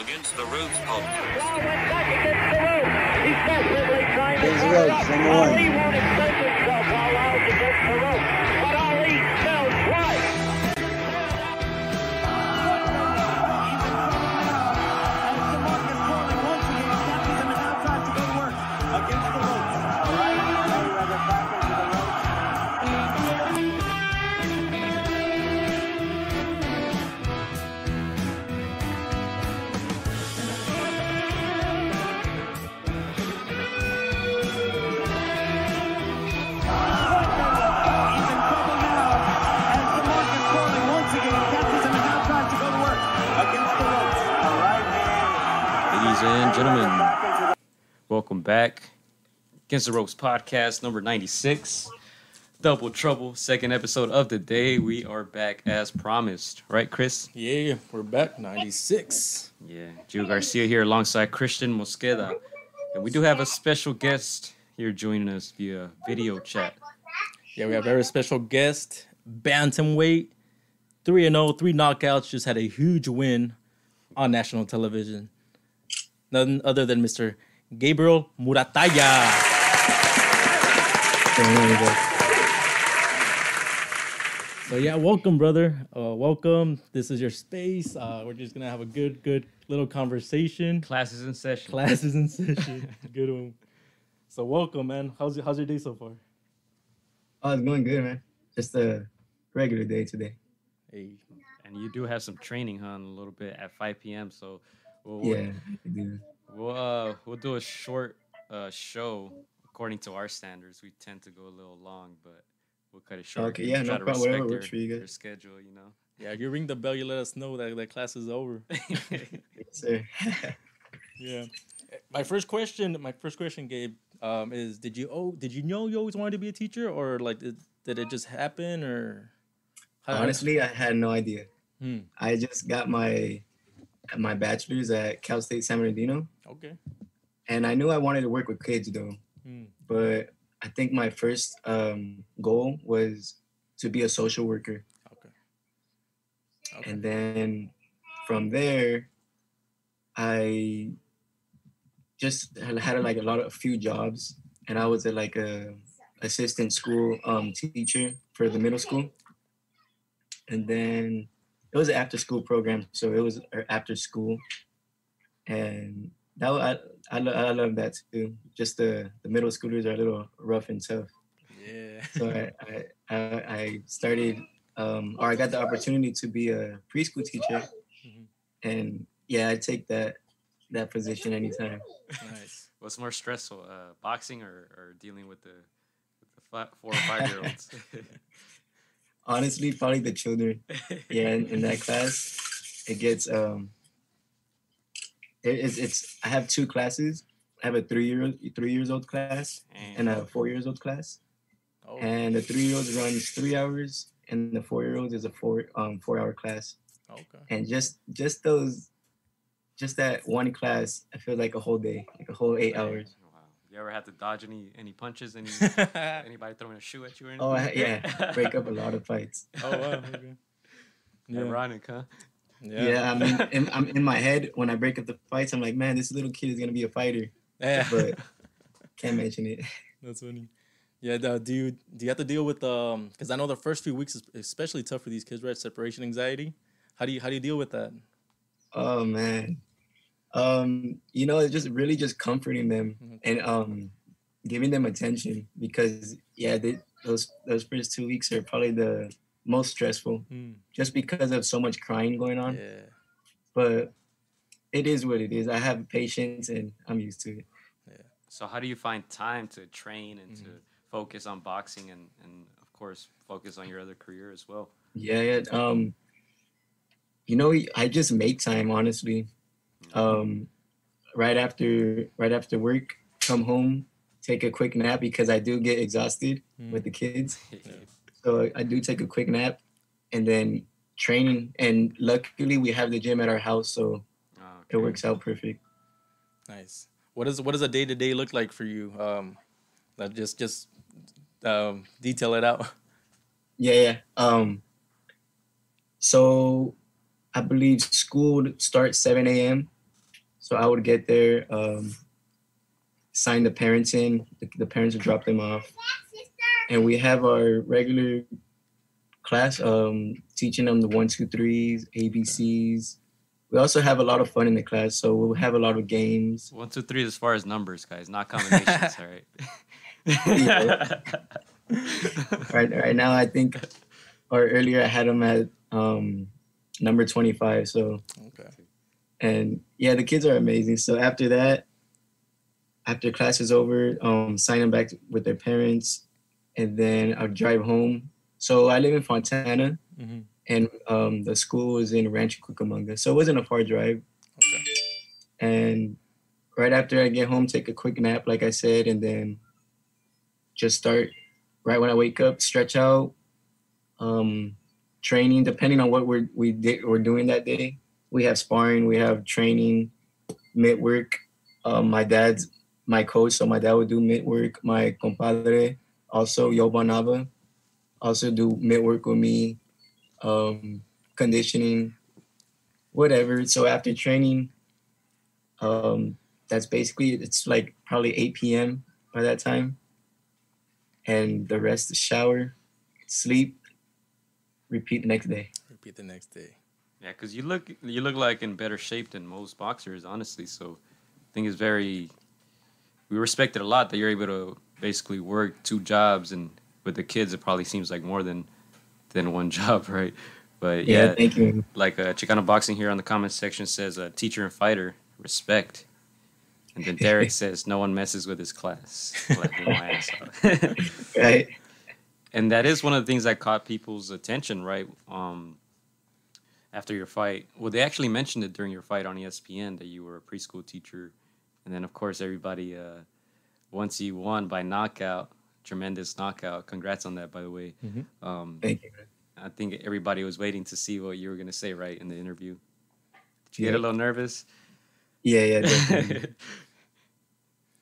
Against the Ropes podcast. Against the ropes, number one. Against the Ropes podcast number 96. Double Trouble, second episode of the day. We are back as promised. Right, Chris? Yeah, we're back. 96. Yeah. Gio Garcia here alongside Christian Mosqueda. And we do have a special guest here joining us via video chat. Yeah, we have a very special guest, Bantamweight. 3 0, three knockouts, just had a huge win on national television. None other than Mr. Gabriel Muratalla. So yeah, welcome, brother. Uh, welcome. This is your space. Uh, we're just gonna have a good, good little conversation. Classes in session. Classes in session. good one. So welcome, man. How's your, how's your day so far? Oh, it's going good, man. Just a regular day today. Hey, And you do have some training, huh, in a little bit at 5 p.m. So we'll, we'll- Yeah, I do. We'll uh we'll do a short uh show according to our standards. We tend to go a little long, but we'll cut it short. Okay, yeah, no try to problem. Whatever works for you guys. Their schedule, you know. yeah, if you ring the bell, you let us know that that class is over. Yes. Yeah. My first question, my first question, Gabe, um, is did you oh did you know you always wanted to be a teacher or like did, did it just happen or how- Honestly, I had no idea. Hmm. I just got my my bachelor's at Cal State San Bernardino, Okay. and I knew I wanted to work with kids though. But I think my first um, goal was to be a social worker, Okay. Okay. and then from there, I just had, like a lot of a few jobs, and I was at like a assistant school um, teacher for the middle school, and then it was an after school program, so it was uh, after school, and that I I, I love that too. Just the the middle schoolers are a little rough and tough, yeah. so I I, I, I started um, or I got the opportunity to be a preschool teacher, Mhm. and yeah, I take that that position anytime. nice. What's more stressful, uh, boxing or, or dealing with the with the four or five year olds? Honestly, probably the children. Yeah, in, in that class, it gets um. It, it's it's I have two classes. I have a three year three years old class and a four years old class. Oh, And the three year olds runs three hours, and the four year olds is a four um four hour class. okay. And just just those, just that one class, I feel like a whole day, like a whole eight hours. Wow. You ever had to dodge any any punches? Any anybody throwing a shoe at you or anything? Oh yeah, break up a lot of fights. oh wow. Okay. Yeah. Ironic, huh? Yeah. Yeah, I'm in, in, I'm in my head when I break up the fights. I'm like, man, this little kid is gonna be a fighter, Yeah. but can't mention it. That's funny. Yeah, do you do you have to deal with um? Because I know the first few weeks is especially tough for these kids, right? Separation anxiety. How do you how do you deal with that? Oh man, um, you know, it's just really just comforting them Mhm. and um, giving them attention because yeah, they, those those first two weeks are probably the most stressful Hmm. just because of so much crying going on. Yeah. But it is what it is. I have patience and I'm used to it. Yeah. So how do you find time to train and to Mm-hmm. focus on boxing and, and of course focus on your other career as well? Yeah, yeah. Um, you know, I just make time honestly. Um, right after right after work, come home, take a quick nap because I do get exhausted Hmm. with the kids. So I do take a quick nap, and then training. And luckily, we have the gym at our house, so Oh, it works out perfect. Nice. What does what does a day to day look like for you? Um, like just just um, detail it out. Yeah, yeah. Um, so I believe school would start 7 a.m. So I would get there, um, sign the parents in. The, the parents would drop them off, and we have our regular class, um, teaching them the one, two, threes, ABCs. We also have a lot of fun in the class, so we'll have a lot of games. One, two, three as far as numbers, guys, not combinations, all right? Right, right now, I think, or earlier, I had them at um, number 25. So Okay. and yeah, the kids are amazing. So after that, after class is over, um, sign them back with their parents, and then I'll drive home. So I live in Fontana, Mhm. and um, the school is in Rancho Cucamonga, so it wasn't a far drive. Okay. And right after I get home, take a quick nap, like I said, and then just start right when I wake up, stretch out, um, training, depending on what we're we did we're doing that day. We have sparring, we have training, mid work. Um, my dad's my coach, so my dad would do mid work. My compadre, also Yobanava, also do mid work with me, um, conditioning, whatever. So after training, um, that's basically it's like probably 8 p.m. by that time, and the rest is shower, sleep, repeat the next day. Repeat the next day. Yeah, because you look you look like in better shape than most boxers, honestly. So I think it's very we respect it a lot that you're able to basically work two jobs and with the kids it probably seems like more than than one job, right? But Yeah, yeah, thank you. like uh, Chicano Boxing here on the comments section says uh, teacher and fighter respect. And then Derek says no one messes with his class. Laughing my ass off. Right. and that is one of the things that caught people's attention, right? Um, after your fight, well, they actually mentioned it during your fight on ESPN that you were a preschool teacher, and then of course everybody, uh, once you won by knockout, tremendous knockout. Congrats on that, by the way. Mhm. Um, Thank you. I think everybody was waiting to see what you were gonna say, right, in the interview. Did you get a little nervous? Yeah, yeah, definitely.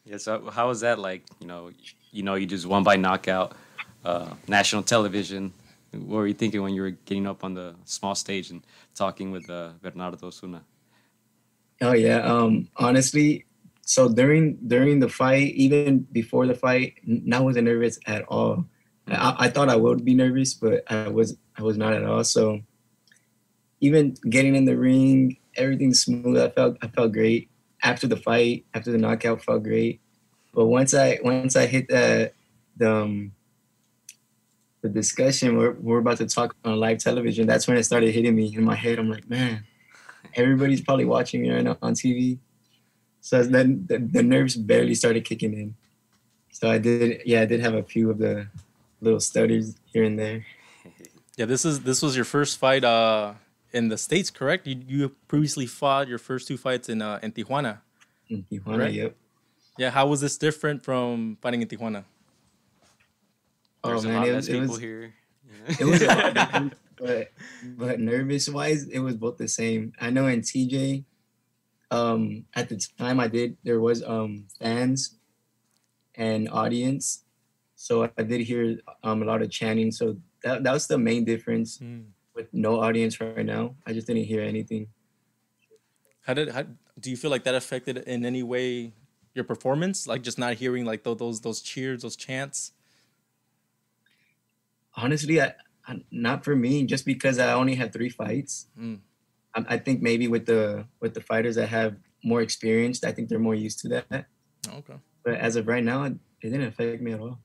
yeah. So how was that like? You know, you know, you just won by knockout, uh, national television. What were you thinking when you were getting up on the small stage and talking with uh, Bernardo Osuna? Oh yeah. Um, honestly, so during during the fight, even before the fight, n- I wasn't nervous at all. I, I thought I would be nervous, but I was I was not at all. So even getting in the ring, everything smooth. I felt I felt great after the fight. After the knockout, felt great. But once I once I hit the the um, the discussion, we're we're about to talk on live television. That's when it started hitting me in my head. I'm like, man, everybody's probably watching me right now on TV. So then the, the nerves barely started kicking in. So I did, yeah, I did have a few of the little stutters here and there. Yeah, this is this was your first fight uh in the states, correct? You you previously fought your first two fights in uh in Tijuana. In Tijuana, Right. yep. Yeah, how was this different from fighting in Tijuana? There's oh a man, lot it less was, it people was, here. it was a lot different, but but nervous wise, it was both the same. I know in TJ, um, at the time I did there was um fans and audience, so I did hear um a lot of chanting. So that that was the main difference with no audience right now. I just didn't hear anything. How did how do you feel like that affected in any way your performance? Like just not hearing like tho- those those cheers, those chants? honestly, I, I not for me. Just because I only had three fights, Mm. I, I think maybe with the with the fighters that have more experience, I think they're more used to that. Okay. But as of right now, it, it didn't affect me at all.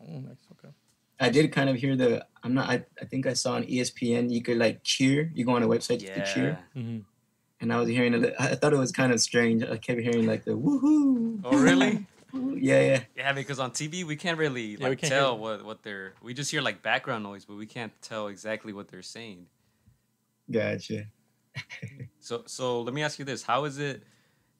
Oh, nice. Okay. I did kind of hear the. I'm not. I, I think I saw on ESPN you could like cheer. You go on a website you could cheer, Yeah. hmm and I was hearing. A, li- I thought it was kind of strange. I kept hearing like the woohoo. Oh really? Yeah, yeah. Yeah, because on TV we can't really Yeah, can't tell hear- what what they're. We just hear like background noise, but we can't tell exactly what they're saying. Gotcha. So so let me ask you this: How is it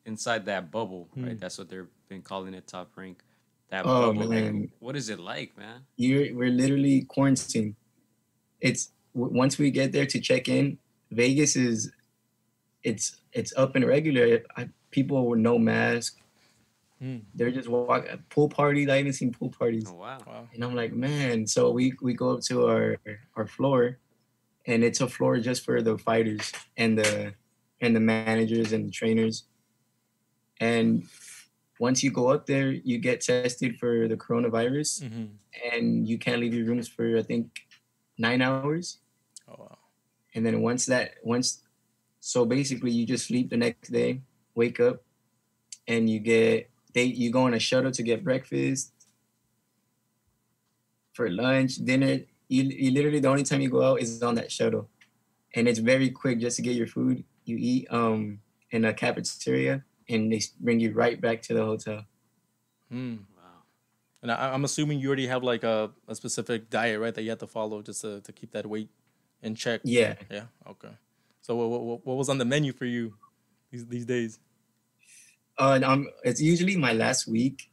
inside that bubble? Hmm. Right, that's what they've been calling it, top rank. That Oh, bubble. man. Like, what is it like, man? You're we're literally quarantined. It's w- once we get there to check in, Vegas is it's it's up and regular. I, people with no mask. Mm. They're just walk pool parties. I even seen pool parties. Oh wow. Wow. And I'm like, man. So we we go up to our our floor, and it's a floor just for the fighters and the and the managers and the trainers. And once you go up there, you get tested for the coronavirus, Mm-hmm. and you can't leave your rooms for I think nine hours. Oh wow. And then once that once, so basically you just sleep the next day, wake up, and you get they you go on a shuttle to get breakfast, for lunch, dinner. You, you literally the only time you go out is on that shuttle, and it's very quick just to get your food. You eat um in a cafeteria, and they bring you right back to the hotel. Hmm. Wow. And I, I'm assuming you already have like a, a specific diet, right? That you have to follow just to, to keep that weight in check. Yeah, Yeah. Okay. So what, what, what was on the menu for you these these days? uh, and, um, it's usually my last week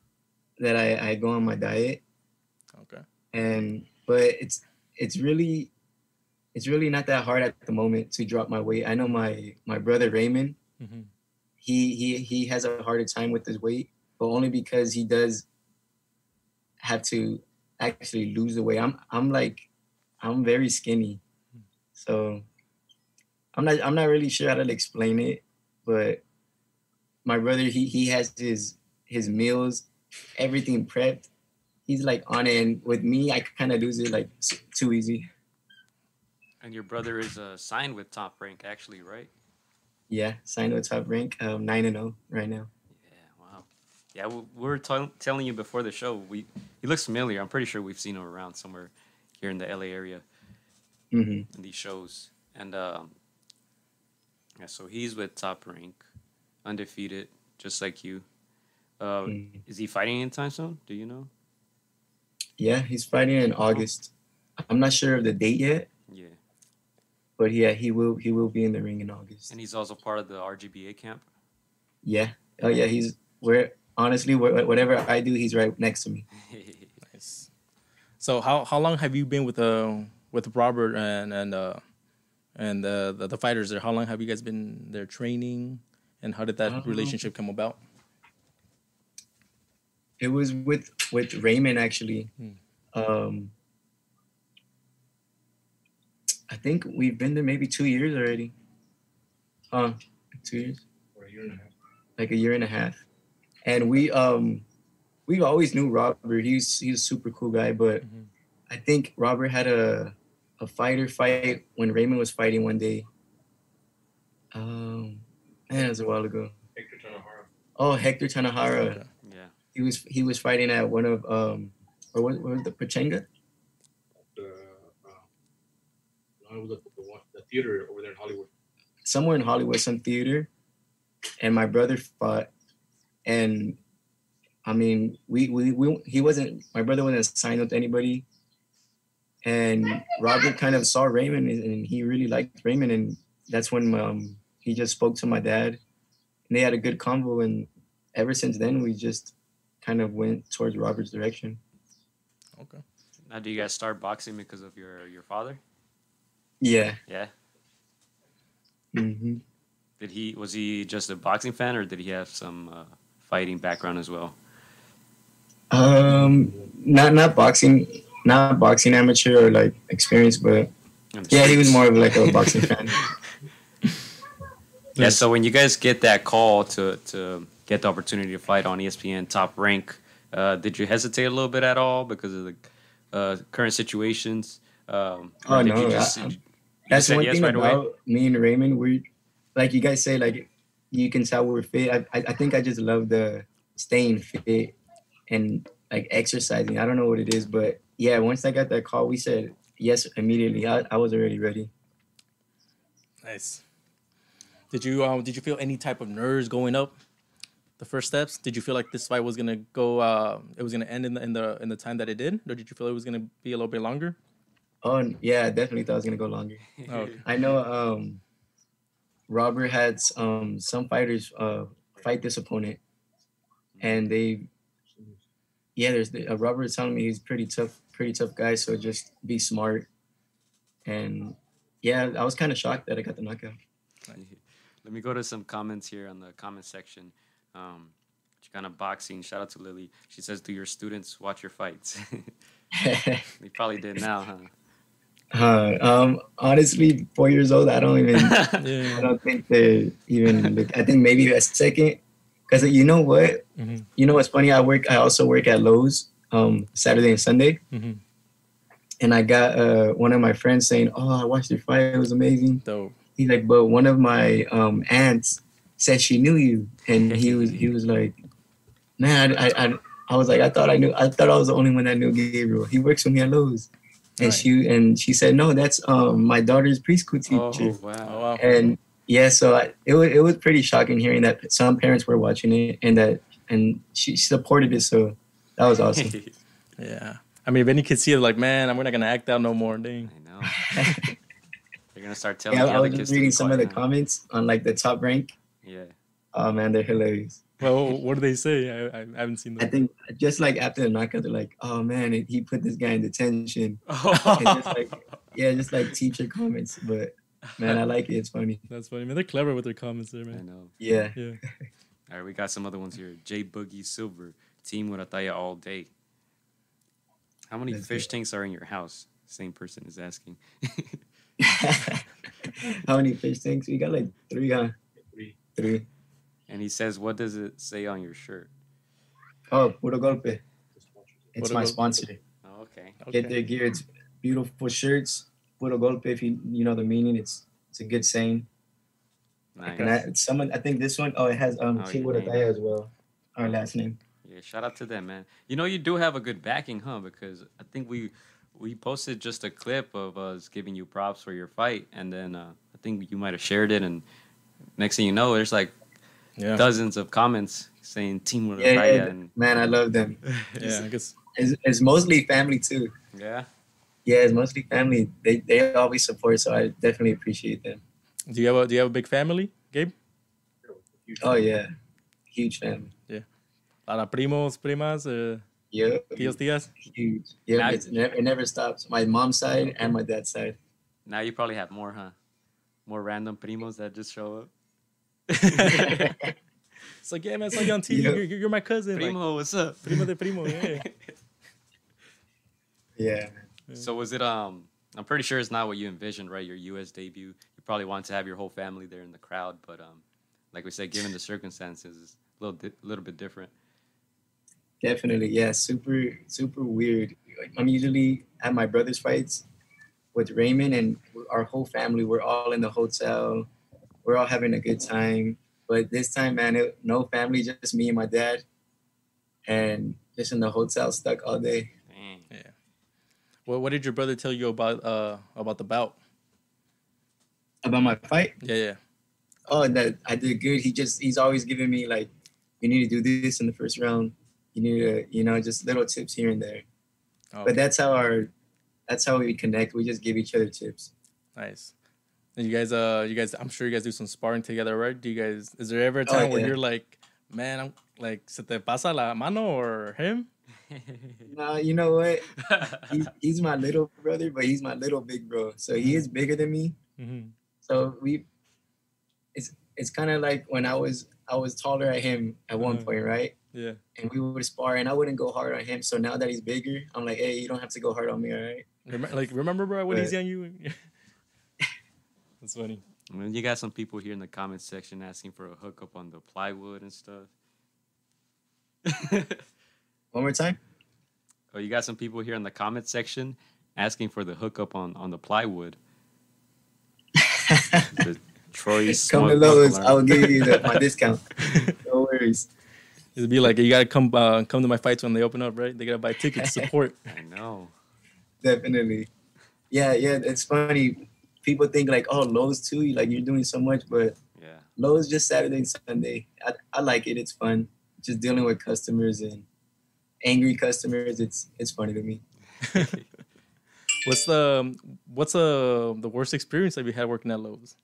that I I go on my diet. Okay. and but it's it's really it's really not that hard at the moment to drop my weight. I know my my brother Raymond, Mm-hmm. he he he has a harder time with his weight, but only because he does have to actually lose the weight. I'm I'm like I'm very skinny, so I'm not I'm not really sure how to explain it, but my brother he he has his his meals, everything prepped. He's like on it, and with me, I kind of lose it like too easy. And your brother is uh, signed with Top Rank, actually, right? Yeah, signed with top rank, um, nine and zero right now. Yeah. Wow. Yeah, we, we were tell telling you before the show. We he looks familiar. I'm pretty sure we've seen him around somewhere here in the LA area hmm in these shows. And um, yeah, so he's with Top Rank, undefeated, just like you. Uh, Mhm. Is he fighting anytime soon? Do you know? Yeah, he's fighting in August. I'm not sure of the date yet, Yeah. but yeah, he will he will be in the ring in August. And he's also part of the RGBA camp. Yeah. Oh yeah, he's where honestly wh- whatever I do, he's right next to me. Nice. So how how long have you been with uh with Robert and and uh and uh, the the fighters there? How long have you guys been there training? And how did that relationship come about? It was with with Raymond actually. Hmm. Um, I think we've been there maybe two years already. Huh? Two years? or a year and a half. like a year and a half. And we um we always knew Robert. He's he's a super cool guy, but Mhm. I think Robert had a a fighter fight when Raymond was fighting one day. Um man, it was a while ago. Hector Tanajara. Oh, Hector Tanajara. He was he was fighting at one of um or what, what was the Pechanga? The, uh, was the, the, the theater over there in Hollywood. somewhere in Hollywood, some theater, and my brother fought, and I mean, we we, we he wasn't my brother wasn't signed up to anybody, and Robert kind of saw Raymond and and he really liked Raymond, and that's when um he just spoke to my dad, and they had a good convo, and ever since then we just kind of went towards Robert's direction. Okay. Now, do you guys start boxing because of your your father? Yeah. Yeah. hmm Did he was he just a boxing fan or did he have some uh, fighting background as well? Um, not not boxing, not boxing amateur or like experience, but Yeah, he was more of like a boxing fan. Yeah. So when you guys get that call to to get the opportunity to fight on ESPN Top Rank, uh, did you hesitate a little bit at all because of the uh, current situations? Um, Oh, no, just, I- you That's said one yes thing right away? about me and Raymond. We, like you guys say, like you can tell we're fit. I, I, I think I just love the staying fit and like exercising. I don't know what it is, but yeah, once I got that call, we said yes immediately. I, I was already ready. Nice. Did you um did you feel any type of nerves going up the first steps? Did you feel like this fight was gonna go uh it was gonna end in the in the in the time that it did? Or did you feel it was gonna be a little bit longer? Oh yeah, I definitely thought it was gonna go longer. Oh, okay. I know um Robert had um some fighters uh fight this opponent and they yeah there's the, uh, Robert was telling me he's pretty tough pretty tough guy so just be smart and yeah I was kind of shocked that I got the knockout Let me go to some comments here on the comment section. Um, kind of boxing. Shout out to Lily. She says, "Do your students watch your fights?" they probably did now, huh? Uh, um, honestly, four years old, I don't even. I don't think they even. Look, I think maybe a second, because you know what? Mhm. You know what's funny? I work. I also work at Lowe's um, Saturday and Sunday, Mhm. and I got uh, one of my friends saying, "Oh, I watched your fight. It was amazing." Dope. He's like, "But one of my um, aunts said she knew you," and he was he was like, "Man, I, I, I, I was like, I thought I knew. I thought I was the only one that knew Gabriel. He works with me at Lowe's." And Right. she and she said, "No, that's um my daughter's preschool teacher." Oh wow. Oh wow. and yeah so I, it, was, it was pretty shocking hearing that some parents were watching it and that and she supported it so that was awesome Yeah. I mean, if any kids see it, like, man, we're not gonna act out no more. Dang. I know. They're gonna start telling yeah the i other was kids just reading some of the quiet comments on like the top rank Yeah. oh man they're hilarious Well, what do they say? I, I haven't seen them. i think just like after the knockout they're like oh man he put this guy in detention. Just like yeah just like teacher comments but man i like it it's funny That's funny. Man, they're clever with their comments there, man. I know. yeah Yeah. All right, we got some other ones here. J Boogie Silver, Team Muratalla all day. How many That's fish it. tanks are in your house? Same person is asking. how many fish tanks we got like three huh Three. three and he says, "What does it say on your shirt?" oh puro golpe Just watch it. it's Puro my Golpe. sponsor Oh, okay. get their gear. It's beautiful shirts. Puro golpe. If you you know the meaning, it's it's a good saying. Nice. And I, someone I think this one oh it has um Oh, Chi your name. Muratalla as well. Our last name. Yeah, shout out to them, man. You know, you do have a good backing, huh? Because I think we we posted just a clip of us giving you props for your fight, and then uh, I think you might have shared it, and next thing you know, there's like Yeah. dozens of comments saying Team Yeah, Muratalla, yeah, and man, I love them. Yeah. I. It's, it's mostly family too. yeah. Yeah, it's mostly family. They they always support, so I definitely appreciate them. Do you have a Do you have a big family, Gabe? Oh yeah, huge family. Yeah, A lot of primos, primas, uh, Yeah, tíos, tías. huge. Yeah, Now- it's never, it never stops. My mom's side and my dad's side. Now you probably have more, huh? More random primos that just show up. It's like, yeah, man, it's like on TV. Yeah. You're, you're my cousin. Like, Primo, what's up? primo de primo. Yeah. Yeah. So was it um I'm pretty sure it's not what you envisioned, right? Your US debut. You probably wanted to have your whole family there in the crowd, but um like we said, given the circumstances, it's a little di- little bit different. Definitely, yeah. Super, super weird. Like, I'm usually at my brother's fights with Raymond and our whole family. We're all in the hotel. We're all having a good time. But this time, man, it, no family, just me and my dad, and just in the hotel, stuck all day. Dang. What What did your brother tell you about uh about the bout? About my fight, Yeah, yeah. oh, that I did good. He just, he's always giving me like, you need to do this in the first round. You need to, you know, just little tips here and there. Oh, But that's how our, that's how we connect. We just give each other tips. nice. And you guys, uh, you guys, I'm sure you guys do some sparring together, right? Do you guys? Is there ever a Oh, time where you're like, man, I'm like, se te pasa la mano or him? Nah, you know what? he's, he's my little brother, but he's my little big bro. So he is bigger than me. Mm-hmm. So we, it's it's kind of like when I was I was taller at him at one Mhm. point, right? Yeah. And we would spar, and I wouldn't go hard on him. So now that he's bigger, I'm like, hey, you don't have to go hard on me, all right? Rem- like, remember, bro, when he's Right. on you? That's funny. I mean, you got some people here in the comments section asking for a hookup on the plywood and stuff. One more time. oh, you got some people here in the comment section asking for the hookup on on the plywood. The Troy Come Smug to Lowe's, I'll give you the, my discount. No worries. It'd be like you gotta come uh, come to my fights when they open up, right? They gotta buy tickets support. I know. Definitely. Yeah, yeah. It's funny. People think like, oh, Lowe's too. Like you're doing so much, but Yeah. Lowe's just Saturday and Sunday. I, I like it. It's fun. Just dealing with customers and angry customers. It's it's funny to me. What's the what's uh, the worst experience that you had working at Lowe's?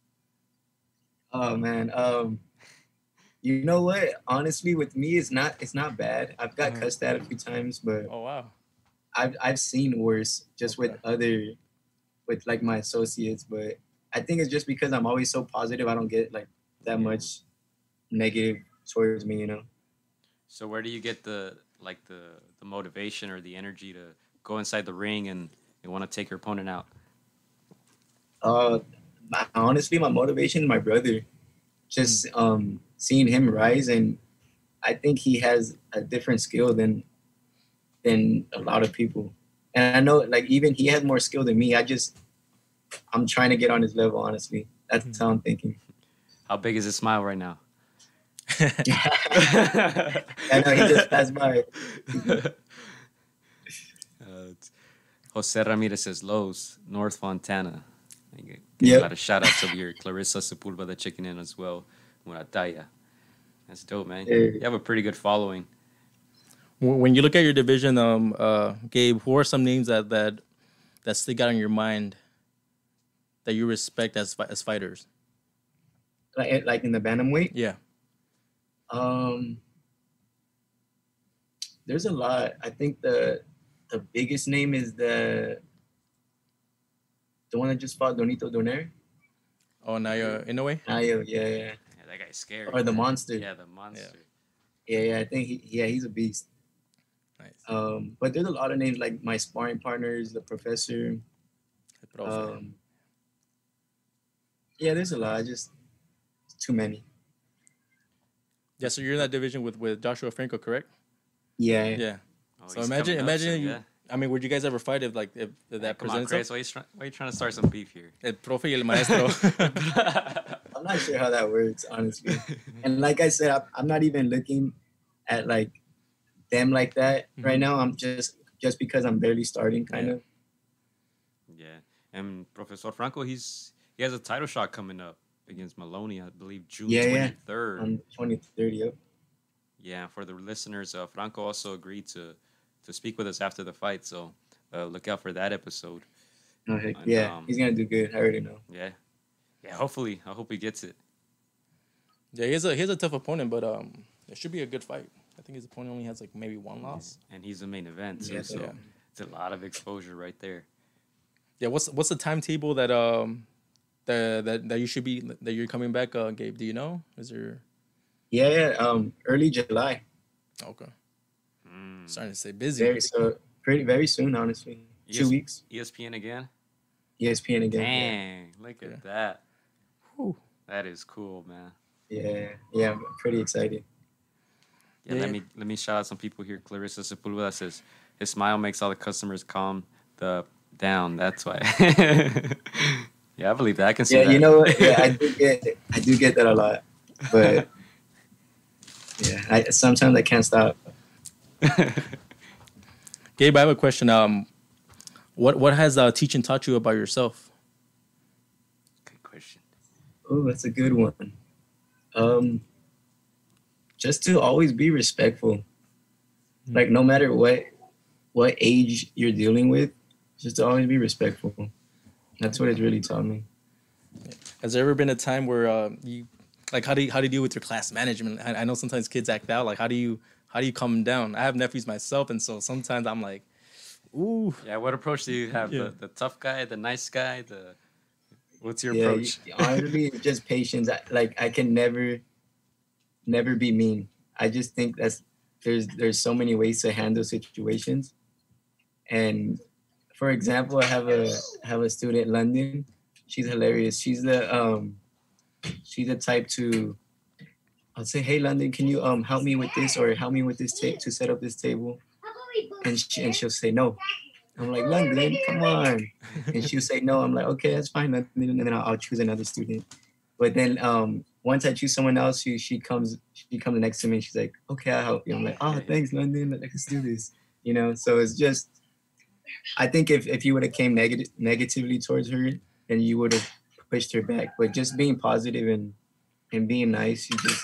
Oh man. Um you know what? Honestly, with me it's not it's not bad. I've got Mhm. cussed at a few times, but Oh wow. I've I've seen worse just with Okay. other with like my associates, but I think it's just because I'm always so positive I don't get like that Yeah. much negative towards me, you know. So where do you get the like the the motivation or the energy to go inside the ring and, and want to take your opponent out? Uh, my- honestly, my motivation my brother. Just um, seeing him rise, and I think he has a different skill than than a lot of people. And I know, like, even he has more skill than me. I just, I'm trying to get on his level. Honestly, that's how I'm thinking. How big is his smile right now? I know he just passed by. Uh, Jose Ramirez says Lowe's, North Fontana. I get, get Yep. A lot of shout outs over here. Clarissa Sepulveda that checking in as well. Muratalla. That's dope, man. Yeah. You have a pretty good following. When when you look at your division, um, uh, Gabe, who are some names that that that stick out in your mind that you respect as as fighters? Like, like in the bantamweight. Yeah. Um, there's a lot. I think the the biggest name is the the one that just fought Nonito Donaire. Oh, now you're in a way. Nayo, yeah, yeah, Yeah, that guy's scary. or the man. monster. Yeah, the monster. yeah, yeah. I think he, yeah, he's a beast. Nice. Um, but there's a lot of names like my sparring partners, the professor. Profe. Um, yeah, there's a lot. I just too many. yeah. So you're in that division with with Joshua Franco, correct? Yeah, Yeah. Oh, So he's imagine, up imagine soon, you. yeah. I mean, would you guys ever fight if like if, if that Come on, presents? Chris. Why are, you try- why are you trying to start some beef here? El profe y el maestro. I'm not sure how that works, honestly. and like I said, I'm not even looking at like them like that right now. I'm just just because I'm barely starting, kind Yeah. of. Yeah, and Professor Franco, he's he has a title shot coming up against Moloney, I believe June Yeah, yeah. twenty third. I'm 20, 30 up. Yeah, for the listeners, uh, Franco also agreed to to speak with us after the fight, so uh, look out for that episode. No, heck, And, yeah, um, he's gonna do good. I already know. Yeah, yeah. Hopefully, I hope he gets it. yeah, he's a he's a tough opponent, but um, it should be a good fight. I think his opponent only has like maybe one loss. and he's the main event too, Yeah, so yeah. it's a lot of exposure right there. Yeah, what's what's the timetable that um that that, that you should be that you're coming back, uh, Gabe? Do you know? Is there Yeah, yeah. Um, early July. okay? Mm. Starting to say busy. Very so pretty very soon, honestly. Yes. Two weeks. ESPN again. ESPN again. Dang, look Yeah. at that. Whew. That is cool, man. Yeah, yeah. I'm pretty excited. Yeah, Yeah, let me let me shout out some people here. Clarissa Sepulveda says his smile makes all the customers calm the down. That's why. yeah, I believe that. I can see Yeah, that. you know what? Yeah, I do get I do get that a lot, but yeah, I sometimes I can't stop. Gabe, I have a question. Um, what what has uh, teaching taught you about yourself? Good question. Oh, that's a good one. Um, just to always be respectful. Like no matter what what age you're dealing with, just to always be respectful. That's what it's really taught me. Has there ever been a time where uh, you like how do you, how do you deal with your class management? I, I know sometimes kids act out. Like how do you how do you calm them down? I have nephews myself, and so sometimes I'm like, ooh, Yeah, what approach do you have? Yeah. The, the tough guy, the nice guy, the what's your yeah, approach? you- honestly, it's just patience. I, like I can never, never be mean. I just think that's there's there's so many ways to handle situations, and for example, I have a have a student London. She's hilarious. She's the um, she's the type to. I'll say, hey London, can you um help me with this or help me with this tape to set up this table? And she, and she'll say no. I'm like London, come on and she'll say no. I'm like, okay, that's fine. London. And then I'll, I'll choose another student. But then um, once I choose someone else, she she comes she comes next to me. and She's like, okay, I'll help you. I'm like, oh, thanks, London. Let's do this. You know. So it's just, I think if if you would have came negative negatively towards her, then you would have pushed her back. But just being positive and and being nice, you just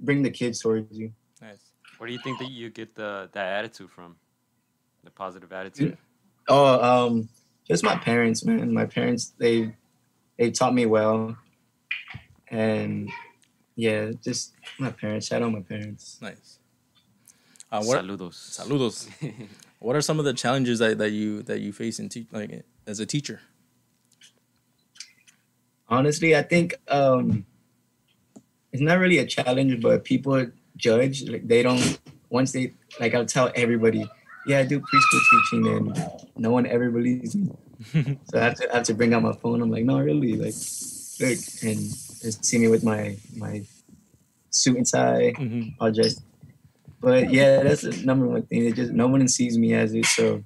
bring the kids towards you. nice. Where do you think that you get the that attitude from? The positive attitude. Oh, um, just my parents, man. My parents, they they taught me well, and yeah, just my parents. Shout out my parents. Nice. Uh, what, Saludos. saludos. What are some of the challenges that, that you that you face in te- like as a teacher? Honestly, I think um, it's not really a challenge, but people judge. Like they don't. Once they like, I'll tell everybody, yeah, I do preschool teaching, and no one ever believes me. so I have to I have to bring out my phone. I'm like, no, really, like, look, and just see me with my my suit and tie, hmm all dressed. But yeah, that's the number one thing. It just no one sees me as it, so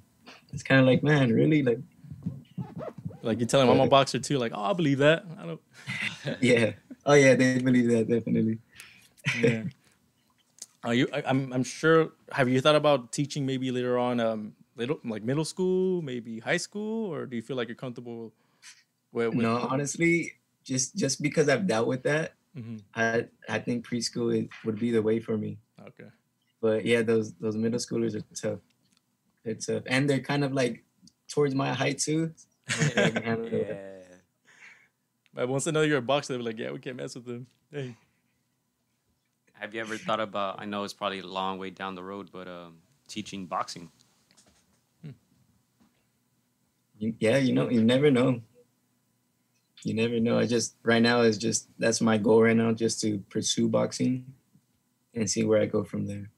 it's kind of like, man, really, like, Like you tell telling I'm a boxer too. Like, oh, I believe that. I don't. yeah, oh yeah, they believe that definitely. Yeah. Are you? I, I'm. I'm sure. Have you thought about teaching maybe later on, um, little like middle school, maybe high school, or do you feel like you're comfortable with? with No, honestly, just just because I've dealt with that, Mhm. I I think preschool is, would be the way for me. Okay. But yeah, those those middle schoolers are tough. They're tough, and they're kind of like towards my height too. I can handle it. Yeah. But once they know you're a boxer, they're like, yeah, we can't mess with them. Hey. Have you ever thought about? I know it's probably a long way down the road, but um, teaching boxing. You- yeah, you know, you never know. You never know. I just right now is just that's my goal right now, just to pursue boxing and see where I go from there.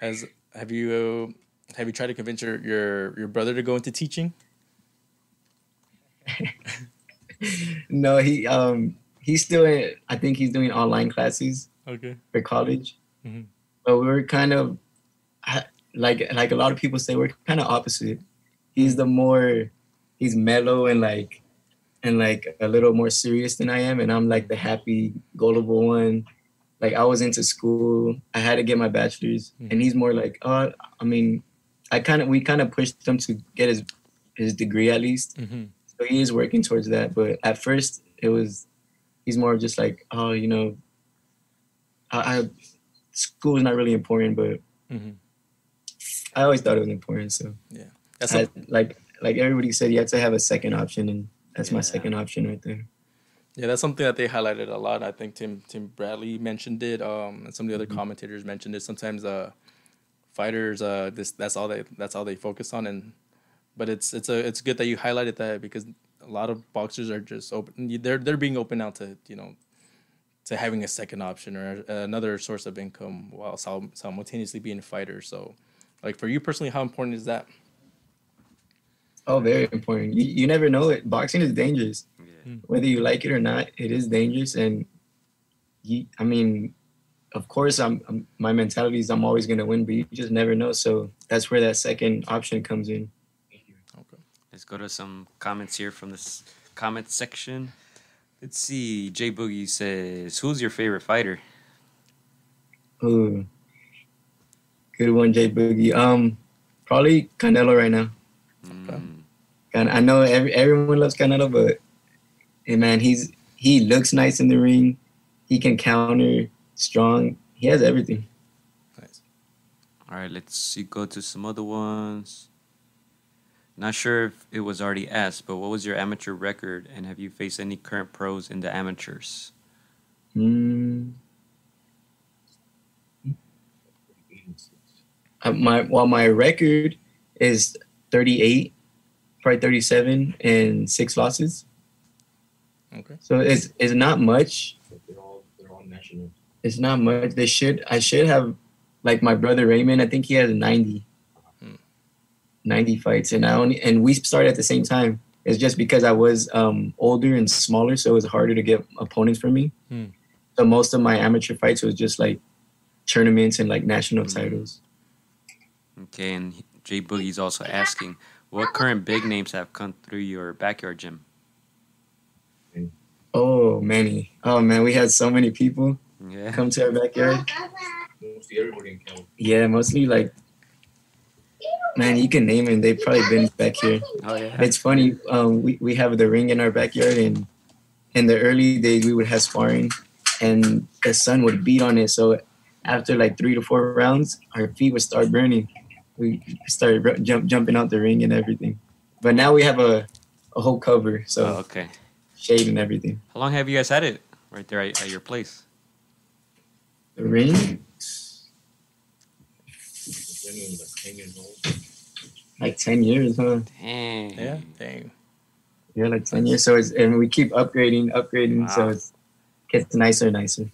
Has have you uh, have you tried to convince your your your brother to go into teaching? no, he um he's still in, I think he's doing online classes Okay. for college. Mhm. But we're kind of like like a lot of people say we're kind of opposite. He's the more he's mellow and like and like a little more serious than I am, and I'm like the happy, gullible one. Like I was into school, I had to get my bachelor's, and he's more like, oh, I mean, I kind of we kind of pushed him to get his his degree at least. Mm-hmm. So he is working towards that. But at first, it was he's more just like, oh, you know, I, I school is not really important, but Mm-hmm. I always thought it was important. So yeah, That's I, a, like like everybody said, you have to have a second option, and that's my second option right there. yeah, that's something that they highlighted a lot. I think Tim Tim Bradley mentioned it, um, and some of the other commentators mentioned it. Sometimes uh, fighters, uh, this that's all they that's all they focus on, and but it's it's a it's good that you highlighted that because a lot of boxers are just open. They're they're being open out to you know to having a second option or another source of income while simultaneously being a fighter. So, like for you personally, how important is that? Oh, very important. You, you never know it. Boxing is dangerous. Yeah. Whether you like it or not, it is dangerous. And you, I mean, of course, I'm, I'm my mentality is I'm always gonna win, but you just never know. So that's where that second option comes in. Okay. Let's go to some comments here from this comment section. Let's see. Jay Boogie says, "Who's your favorite fighter?" Ooh, good one, Jay Boogie. Um, probably Canelo right now. Mm, And I know every, everyone loves Canelo, but hey, man, he's he looks nice in the ring. He can counter, strong. He has everything. Nice. All right, let's see. Go to some other ones. Not sure if it was already asked, but what was your amateur record, and have you faced any current pros in the amateurs? Mm. My well, my record is 38, probably 37, and six losses. Okay. So it's it's not much. But they're all they're all national. It's not much. They should I should have like my brother Raymond. I think he has 90, Hmm. 90 fights, and I only and we started at the same time. It's just because I was um, older and smaller, so it was harder to get opponents for me. Hmm. So most of my amateur fights was just like tournaments and like national Hmm. titles. Okay, and Jay Boogie's also asking, what current big names have come through your backyard gym? Oh, many. Oh man, we had so many people Yeah. come to our backyard. Mostly everybody in Cal. Yeah, mostly like, man, you can name it. They've probably been back here. Oh yeah. It's funny. Um, we we have the ring in our backyard, and in the early days we would have sparring, and the sun would beat on it. So after like three to four rounds, our feet would start burning. We started ru- jump jumping out the ring and everything. But now we have a a whole cover, so Oh, okay. shade and everything. How long have you guys had it right there at, at your place? The ring, like ten years old. like ten years, huh? Dang. Yeah. Dang. Yeah, like ten years. So it's and we keep upgrading, upgrading. So Wow. it's gets nicer nicer.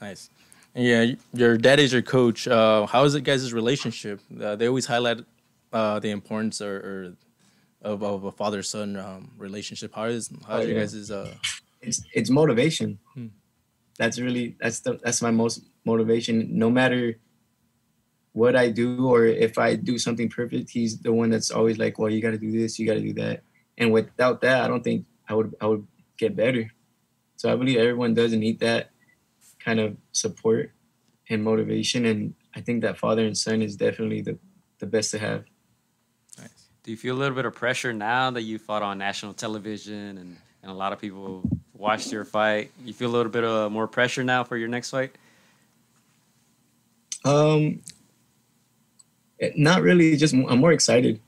Nice. Yeah, your dad is your coach. Uh, how is it guys' relationship? Uh, they always highlight uh, the importance or, or of, of a father son um, relationship? How is how Oh, is your yeah. guys' uh it's it's motivation. Hmm. That's really that's the that's my most motivation. No matter what I do or if I do something perfect, he's the one that's always like, "Well, you got to do this, you got to do that." And without that, I don't think I would I would get better. So I believe everyone doesn't need that kind of support and motivation, and I think that father and son is definitely the the best to have. nice. Do you feel a little bit of pressure now that you fought on national television and, and a lot of people watched your fight? You feel a little bit of more pressure now for your next fight? Um, eh, not really. Just I'm more excited.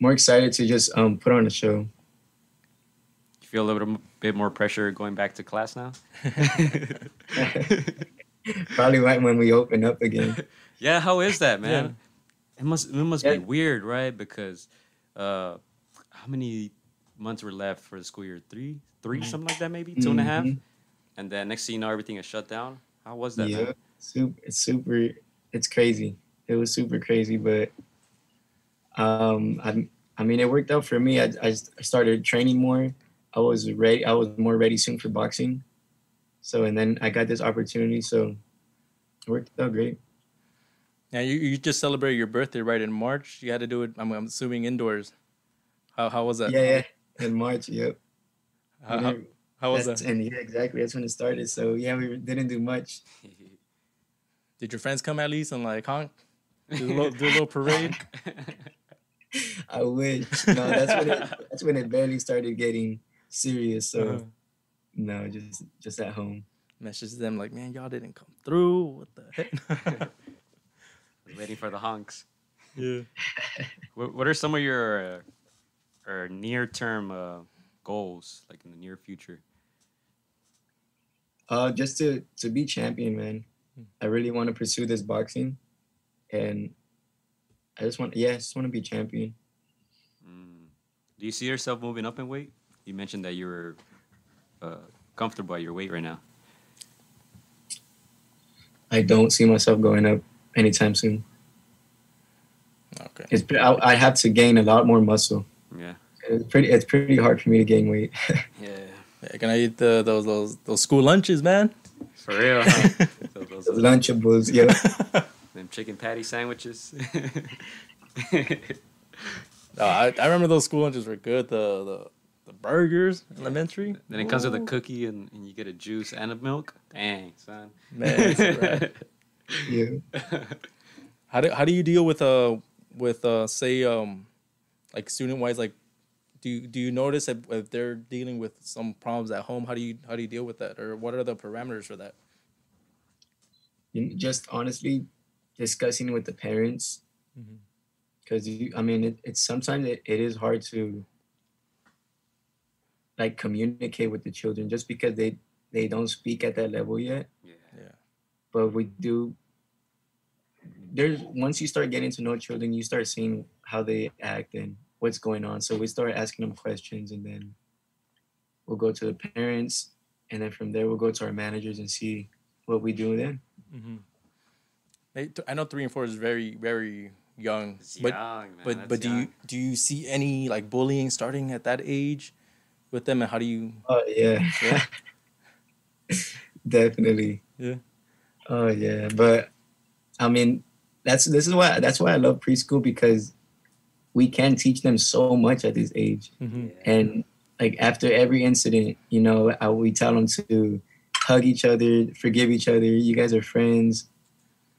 More excited to just um put on a show. You feel a little bit, bit more pressure going back to class now? Probably right when we open up again. yeah, how is that, man? It must it must Yeah. be weird, right? Because uh how many months were left for the school year? Three? 3 something like that maybe? Two and a half? Mhm. And then next thing you know everything is shut down. How was that? Yeah, man? super. It's super. It's crazy. It was super crazy, but um, I I mean, it worked out for me. I I started training more. I was ready. I was more ready soon for boxing. So and then I got this opportunity. So it worked out great. Yeah, you, you just celebrated your birthday right in March. You had to do it. I'm, I'm assuming indoors. How how was that? Yeah, yeah. In March. Yep. How, how, how was that? And yeah, exactly. That's when it started. So yeah, we didn't do much. Did your friends come at least and like honk? Do a little, do a little parade? I wish. No, that's when it, that's when it barely started getting serious. So Uh-huh. no, just just at home. Message them like, man, y'all didn't come through. What the heck? Waiting for the honks. yeah. What, what are some of your uh, or near term uh, goals, like in the near future? Uh, just to to be champion, man. I really want to pursue this boxing, and I just want, yeah, I just want to be champion. Mm. Do you see yourself moving up in weight? You mentioned that you were uh, comfortable at your weight right now. I don't see myself going up anytime soon. Okay. It's I, I have to gain a lot more muscle. Yeah. It's pretty. It's pretty hard for me to gain weight. Yeah. Yeah, can I eat the, those those those school lunches, man? For real. Huh? those, those, those- Lunchables, yeah. them chicken patty sandwiches. No, I, I remember those school lunches were good. The the, the burgers, elementary. then it comes with a cookie and, and you get a juice and a milk. Dang, son. Man, it's a wrap. yeah. How do how do you deal with uh with uh say um like student wise like do you, do you notice if, if they're dealing with some problems at home? How do you how do you deal with that, or what are the parameters for that? Just honestly discussing with the parents because you i mean it, it's sometimes it, it is hard to like communicate with the children just because they they don't speak at that level yet yeah. Yeah. but we do there's once you start getting to know children you start seeing how they act and what's going on so we start asking them questions and then we'll go to the parents and then from there we'll go to our managers and see what we do then Mm-hmm. I know three and four is very very young, It's but young, man. but That's but do you do you see any like bullying starting at that age with them, and how do you? Oh yeah. Yeah. Definitely. Yeah. Oh yeah. But I mean, that's this is why that's why I love preschool because we can teach them so much at this age. Mhm. And like after every incident, you know, I, we tell them to hug each other, forgive each other. You guys are friends.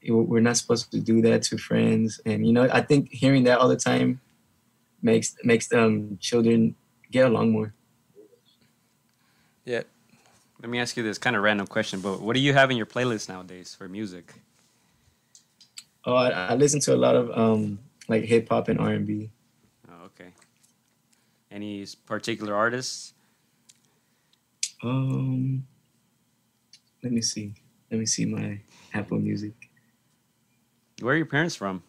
We're not supposed to do that to friends. And you know, I think hearing that all the time makes makes them children get along more. Yeah, Let me ask you this kind of random question, but what do you have in your playlist nowadays for music? Oh, I, I listen to a lot of um like hip hop and R and B. Oh, okay. Any particular artists? Um, let me see. Let me see my Apple Music. Where are your parents from?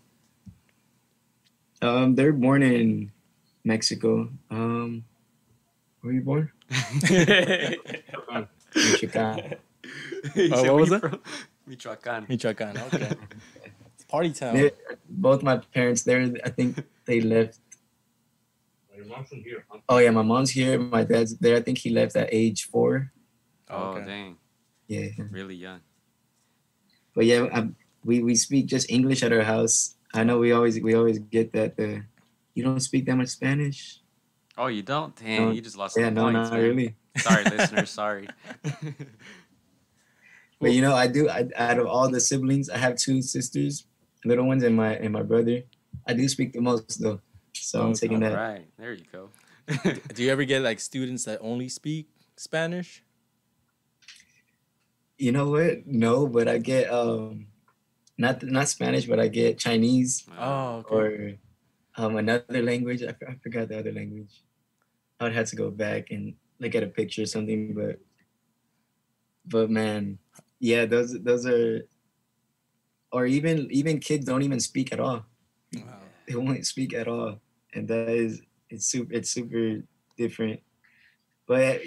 Um, they're born in Mexico. Um, where were you born? Michoacan. Oh, what was you it? Michoacan. Michoacan. Okay, it's party town. They- both my parents, they're I think they left Your mom's from here. Huh? Oh yeah, my mom's here. My dad's there. I think he left at age four. Oh, Okay. dang. Yeah, Really young. but yeah, I, we we speak just English at our house. I know we always we always get that the you don't speak that much Spanish. Oh, you don't? Dang, No. you just lost Yeah, some no, points, not man. really. Sorry, listeners. Sorry. But you know, I do. I, out of all the siblings, I have two sisters, little ones, and my and my brother. I do speak the most though, so I'm taking All that. right. There you go. Do you ever get like students that only speak Spanish? You know what? No, but I get um, not not Spanish, but I get Chinese Oh, okay. or um another language. I, f- I forgot the other language. I would have to go back and look at a picture or something, but but man, yeah, those those are or even even kids don't even speak at all. Wow. They won't speak at all. And that is it's super it's super different. But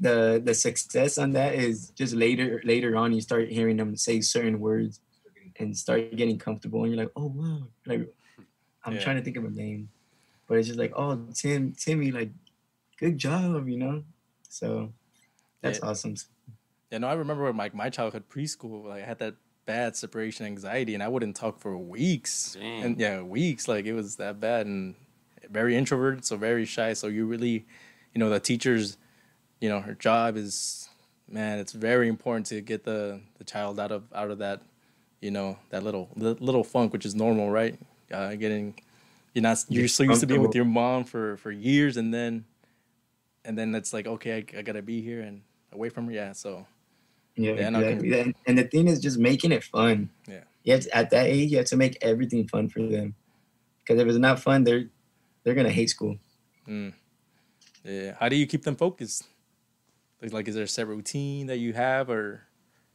the the success on that is just later later on you start hearing them say certain words and start getting comfortable and you're like, oh wow. Like I'm Yeah. trying to think of a name. But it's just like, oh Tim, Timmy, like good job, you know? So that's Yeah. awesome. Yeah, no, I remember when, like my childhood preschool, like I had that bad separation anxiety, and I wouldn't talk for weeks. Dang. And yeah, weeks. Like it was that bad, and very introverted, so very shy. So you really, you know, the teacher's, you know, her job is, man, it's very important to get the the child out of out of that, you know, that little li- little funk, which is normal, right? Uh, getting, you're not you're so used to being with your mom for for years, and then, and then it's like, okay, I, I gotta be here and away from her. Yeah, so. Yeah, Yeah, exactly. And, and the thing is just making it fun. Yeah. You have to, at that age, you have to make everything fun for them. Because if it's not fun, they're they're gonna hate school. Mm. Yeah. How do you keep them focused? Like, like, is there a set routine that you have, or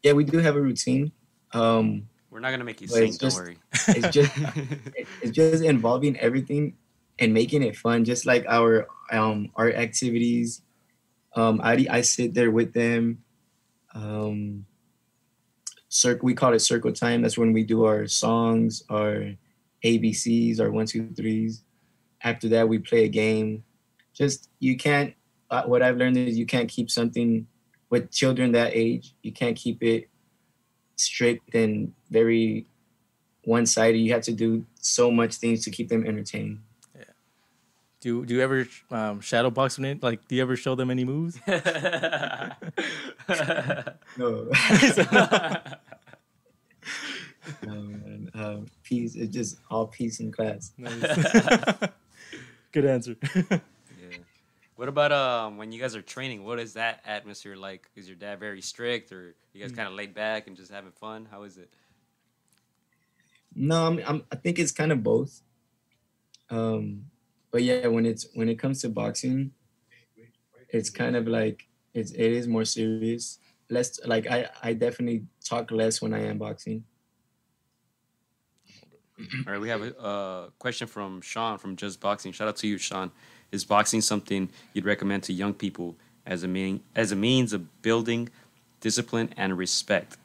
Yeah, we do have a routine. Um, We're not gonna make you But sing. it's Don't worry. it's just it's just involving everything and making it fun. Just like our um art activities. Um, I I sit there with them. Um, circle we call it circle time. That's when we do our songs, our ABCs, our one two threes. After that, we play a game. Just you can't. Uh, what I've learned is you can't keep something with children that age. You can't keep it strict and very one-sided. You have to do so much things to keep them entertained. Do do you ever um, shadow box them? In? Like, do you ever show them any moves? No, no man. Um, peace. It's just all peace in class. Good answer. Yeah. What about um when you guys are training? What is that atmosphere like? Is your dad very strict, or you guys kind of laid back and just having fun? How is it? No, I'm, I'm, I think it's kind of both. Um, but yeah, when it's when it comes to boxing, it's kind of like it's it is more serious. Less like I I definitely talk less when I am boxing. All right, we have a uh, question from Sean from Just Boxing. Shout out to you, Sean. Is boxing something you'd recommend to young people as a mean as a means of building discipline and respect?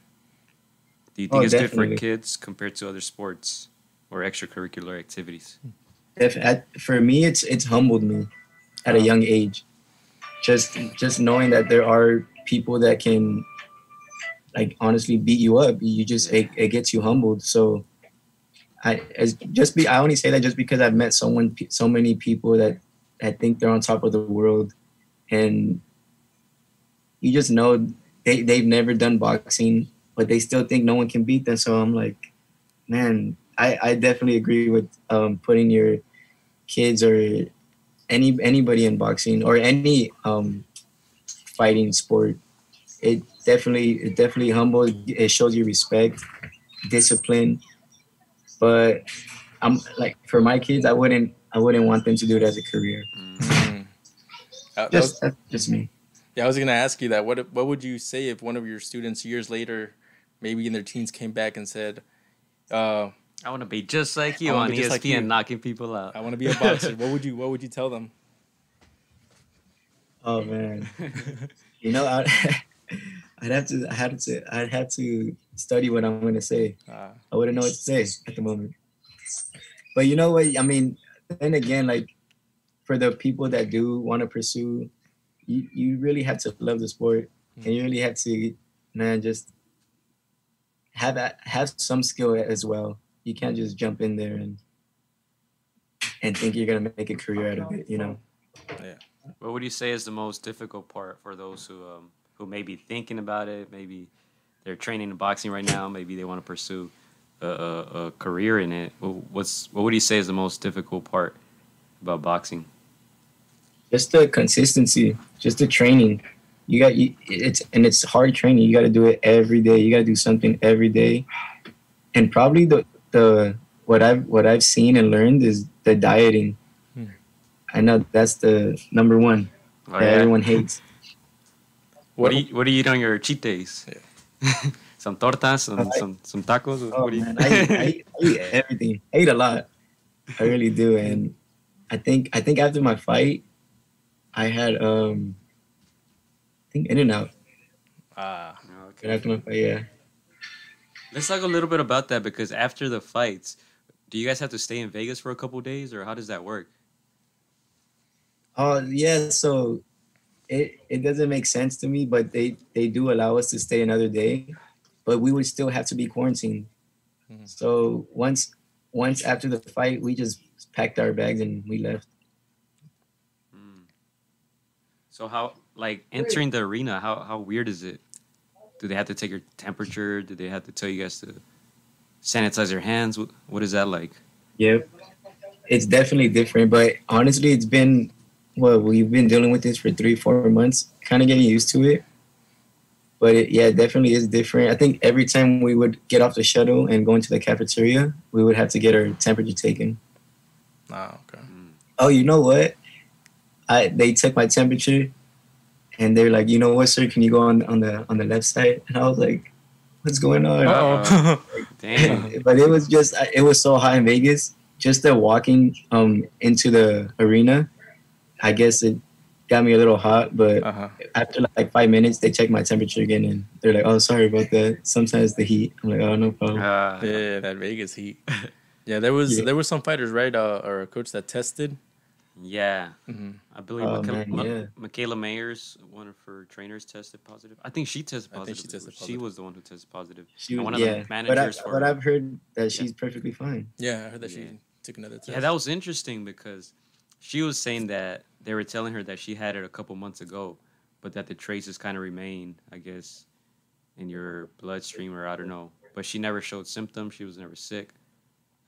Do you think Oh, it's good for kids compared to other sports or extracurricular activities? If at, for me it's it's humbled me at a uh-huh. young age. Just just knowing that there are people that can like honestly beat you up. You just it, it gets you humbled. So i as just be i only say that just because i've met someone so many people that that think they're on top of the world. And you just know they, they've never done boxing but they still think no one can beat them. So i'm like man I, I definitely agree with um, putting your kids or any anybody in boxing or any um, fighting sport. It definitely it definitely humble. It shows you respect, discipline. But I'm like for my kids, I wouldn't I wouldn't want them to do it as a career. Mm. Uh, that was- Just that's just me. yeah, I was gonna ask you that. What what would you say if one of your students years later, maybe in their teens, came back and said, uh, I want to be just like you on be ESPN, like you. knocking people out. "I want to be a boxer"? what would you What would you tell them? Oh man, you know I, I'd have to I had to I'd have to study what I'm gonna say. Uh, I wouldn't know what to say at the moment. But you know what? I mean, then again, like for the people that do want to pursue, you you really have to love the sport, and you really have to, man, just have a, have some skill as well. You can't just jump in there and and think you're gonna make a career out of it. You know. Yeah. What would you say is the most difficult part for those who um, who may be thinking about it? Maybe they're training in boxing right now. Maybe they want to pursue a, a, a career in it. What's what would you say is the most difficult part about boxing? just the consistency, just the training. You got you, it's and it's hard training. You got to do it every day. You got to do something every day, and probably the the what I've what I've seen and learned is the dieting. Hmm. I know that's the number one Oh, that yeah? everyone hates. What do you what do you eat on your cheat days? some tortas, some, I- some some tacos. Oh what do you? man, I eat, I, eat, I eat everything. I eat a lot. I really do, and I think I think after my fight, I had um, I think In and Out. Ah, okay. After my fight, yeah. Let's talk a little bit about that because after the fights, do you guys have to stay in Vegas for a couple days, or how does that work? Oh yeah, so it it doesn't make sense to me, but they they do allow us to stay another day, but we would still have to be quarantined. Mhm. So once once after the fight, we just packed our bags and we left. Mm. So how like entering the arena? How how weird is it? Do they have to take your temperature? Do they have to tell you guys to sanitize your hands? What, what is that like? Yep, it's definitely different, but honestly, it's been well, we've been dealing with this for three four months, kind of getting used to it. But it, yeah, it definitely is different. I think every time we would get off the shuttle and go into the cafeteria, we would have to get our temperature taken. ah, okay. oh, you know what? I they took my temperature, and they're like, you know what, sir? Can you go on on the on the left side? And I was like, what's going on? Uh-oh. Damn. but it was just it was so hot in Vegas. Just the walking um into the arena, I guess it got me a little hot. But uh-huh. after like five minutes, they checked my temperature again, and they're like, oh, sorry about that. Sometimes the heat. I'm like, oh, no problem. Uh, Yeah, that Vegas heat. Yeah, there was Yeah. there were some fighters, right, uh, or a coach that tested. Yeah, hmm I believe Oh, Mikaela, man, Ma- yeah. Mikaela Mayer's, one of her trainers, tested positive. I think she tested positive. she tested She was the one who tested positive. She was, one of the yeah, but, I, managers for- but I've heard that she's perfectly fine. Yeah, I heard that Yeah. she took another test. Yeah, that was interesting because she was saying that they were telling her that she had it a couple months ago, but that the traces kind of remain, I guess, in your bloodstream or I don't know. But she never showed symptoms. She was never sick.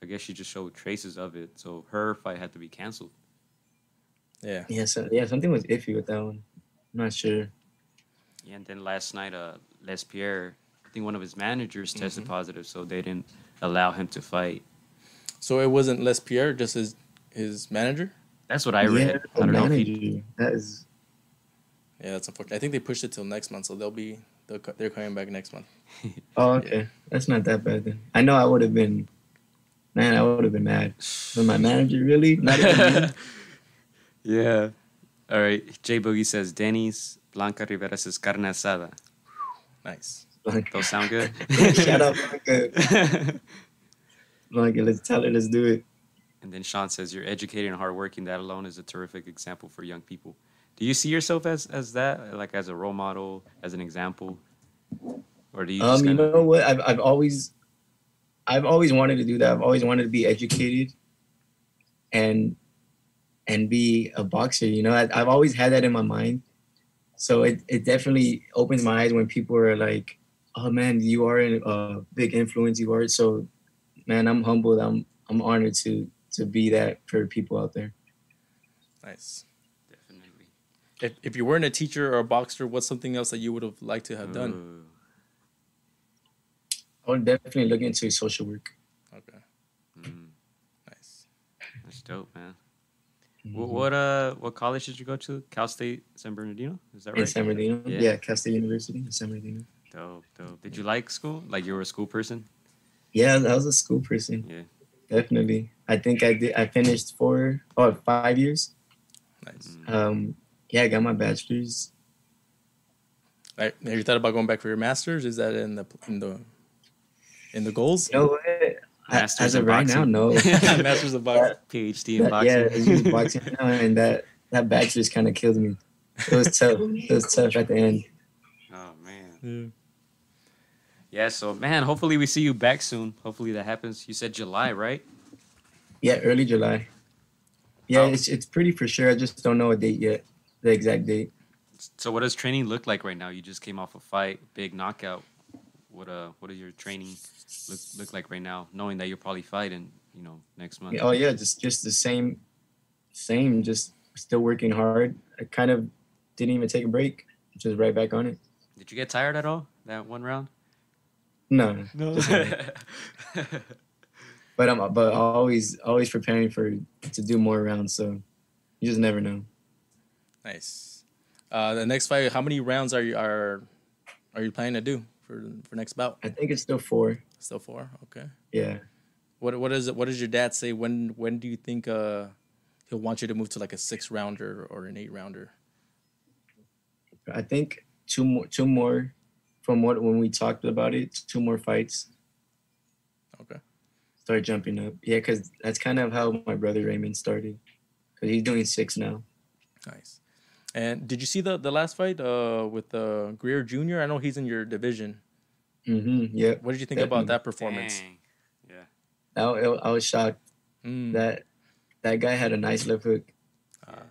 I guess she just showed traces of it. So her fight had to be canceled. Yeah. Yeah, so, yeah, something was iffy with that one. I'm not sure. Yeah, and then last night, uh, Les Pierre, I think one of his managers tested positive, so they didn't allow him to fight. So it wasn't Les Pierre, just his his manager. That's what I read. I don't know if he. That is Yeah, that's unfortunate. I think they pushed it till next month, so they'll be they'll, they're coming back next month. Oh, okay. That's not that bad then. I know I would have been, man, I would have been mad. But my manager, really? Not even me? Yeah. All right. Jay Boogie says Denny's. Blanca Rivera says carne asada. Nice. Like, Those sound good. Shut up, Blanca. Blanca, let's tell her, let's do it. and then Sean says you're educated and hardworking. That alone is a terrific example for young people. Do you see yourself as as that, like as a role model, as an example, or do you Um, you kind of? know what? I've, I've always, I've always wanted to do that. I've always wanted to be educated, and and be a boxer. You know, I, I've always had that in my mind. So it, it definitely opens my eyes when people are like, "Oh man, you are a big influence. You are." So, man, I'm humbled. I'm I'm honored to to be that for people out there. Nice. Definitely. If if you weren't a teacher or a boxer, what's something else that you would have liked to have done? Ooh. I would definitely look into social work. Okay. Mm, Nice. that's dope, man. Mm-hmm. What, what uh what college did you go to? Cal State San Bernardino? Is that right? in right? San Bernardino? Yeah. Yeah, Cal State University in San Bernardino. Dope, dope. Did you like school? Like you were a school person? Yeah, I was a school person. Yeah. Definitely. I think I did. I finished four or five years. Nice. Mm. Um, yeah, I got my bachelor's. Right. Have you thought about going back for your masters? Is that in the in the in the goals? You know what? A- Masters As in of right now, no. Masters of boxing. PhD in That- boxing. yeah, it's just boxing now, and that that back just kind of killed me. It was tough. It was tough at the end. Oh man. Yeah. Yeah. So man, hopefully we see you back soon. Hopefully that happens. You said July, right? Yeah, early July. Yeah, Oh. it's it's pretty for sure. I just don't know a date yet, the exact date. So what does training look like right now? You just came off a fight, big knockout. What uh, what does your training look look like right now? Knowing that you're probably fighting, you know, next month. Oh yeah, just just the same, same. Just still working hard. I kind of didn't even take a break. Just right back on it. Did you get tired at all that one round? No, No. but I'm but always always preparing for to do more rounds. So you just never know. Nice. Uh, the next fight, how many rounds are you are are you planning to do for for next bout? I think it's still four. Still four. Okay. Yeah. What what is it? What does your dad say? When when do you think uh he'll want you to move to like a six rounder or an eight rounder? I think two more two more from what when we talked about it. Two more fights. Okay. Start jumping up. Yeah, because that's kind of how my brother Raymond started. Because he's doing six now. Nice. And did you see the the last fight uh with uh Greer Jr.? I know he's in your division. Mm-hmm. Yeah. What did you think about that performance? Dang. Yeah. I, I was shocked Mm, that that guy had a nice left hook. Ah.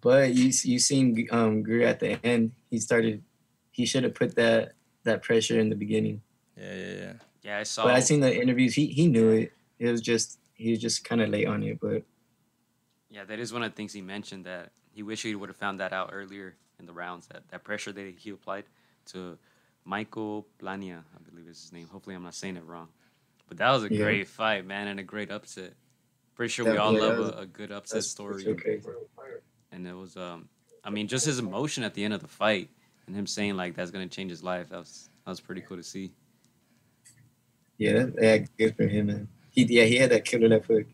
But you you seen um Greer at the end. He started. He should have put that that pressure in the beginning. yeah, yeah, yeah. Yeah, I saw. But I seen the interviews. He he knew it. It was just he was just kind of late on it. But Yeah, that is one of the things he mentioned that he wished he would have found that out earlier in the rounds. That that pressure that he applied to Michael Plania, I believe is his name. Hopefully, I'm not saying it wrong. But that was a Yeah. great fight, man, and a great upset. Pretty sure we all love a, a good upset that's story. that's okay. And it was, um, I mean, just his emotion at the end of the fight and him saying like that's gonna change his life. That was that was pretty cool to see. Yeah, that, yeah, good for him, man. He yeah he had that killer left hook.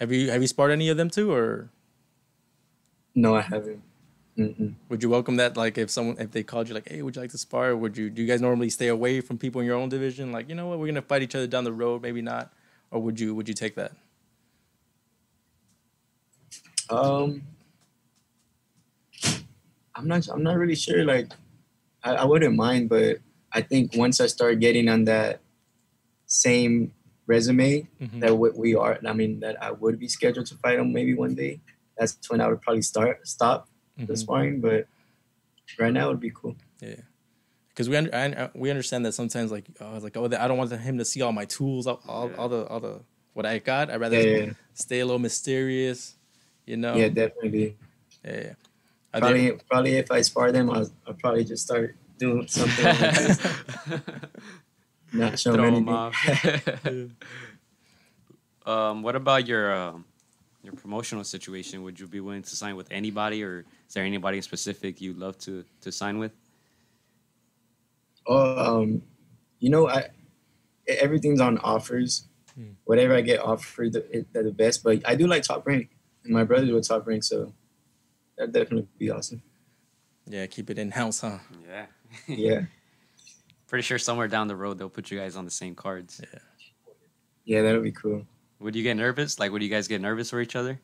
Have you have you sparred any of them too, or No, I haven't. Mm-mm. would you welcome that? Like if someone if they called you like, hey, would you like to spar? Would you do you guys normally stay away from people in your own division? Like you know what, we're gonna fight each other down the road, maybe not, or would you would you take that? Um, I'm not. I'm not really sure. Like, I, I wouldn't mind, but I think once I start getting on that same resume Mhm. that what we are, I mean, that I would be scheduled to fight him maybe one day. That's when I would probably start stop the Mhm. sparring. But right now, it would be cool. Yeah because we under, I, I- we understand that sometimes like uh, like oh I don't want him to see all my tools all, all, Yeah. all the all the what I got I'd rather Yeah, yeah, stay a little mysterious you know yeah, definitely. yeah, yeah. Are there- Probably, probably if I spar them, I'll, I'll probably just start doing something. not showing Throw him anything. off. um, what about your um, your promotional situation? Would you be willing to sign with anybody, or is there anybody in specific you'd love to to sign with? Oh, um, you know, I everything's on offers. Hmm. Whatever I get offered, the, they're the best. But I do like top rank, and my brothers were top rank, so that'd definitely be awesome. yeah keep it in house huh Yeah, Yeah, Pretty sure somewhere down the road they'll put you guys on the same cards. yeah, that would be cool. Would you get nervous? Like, would you guys get nervous for each other?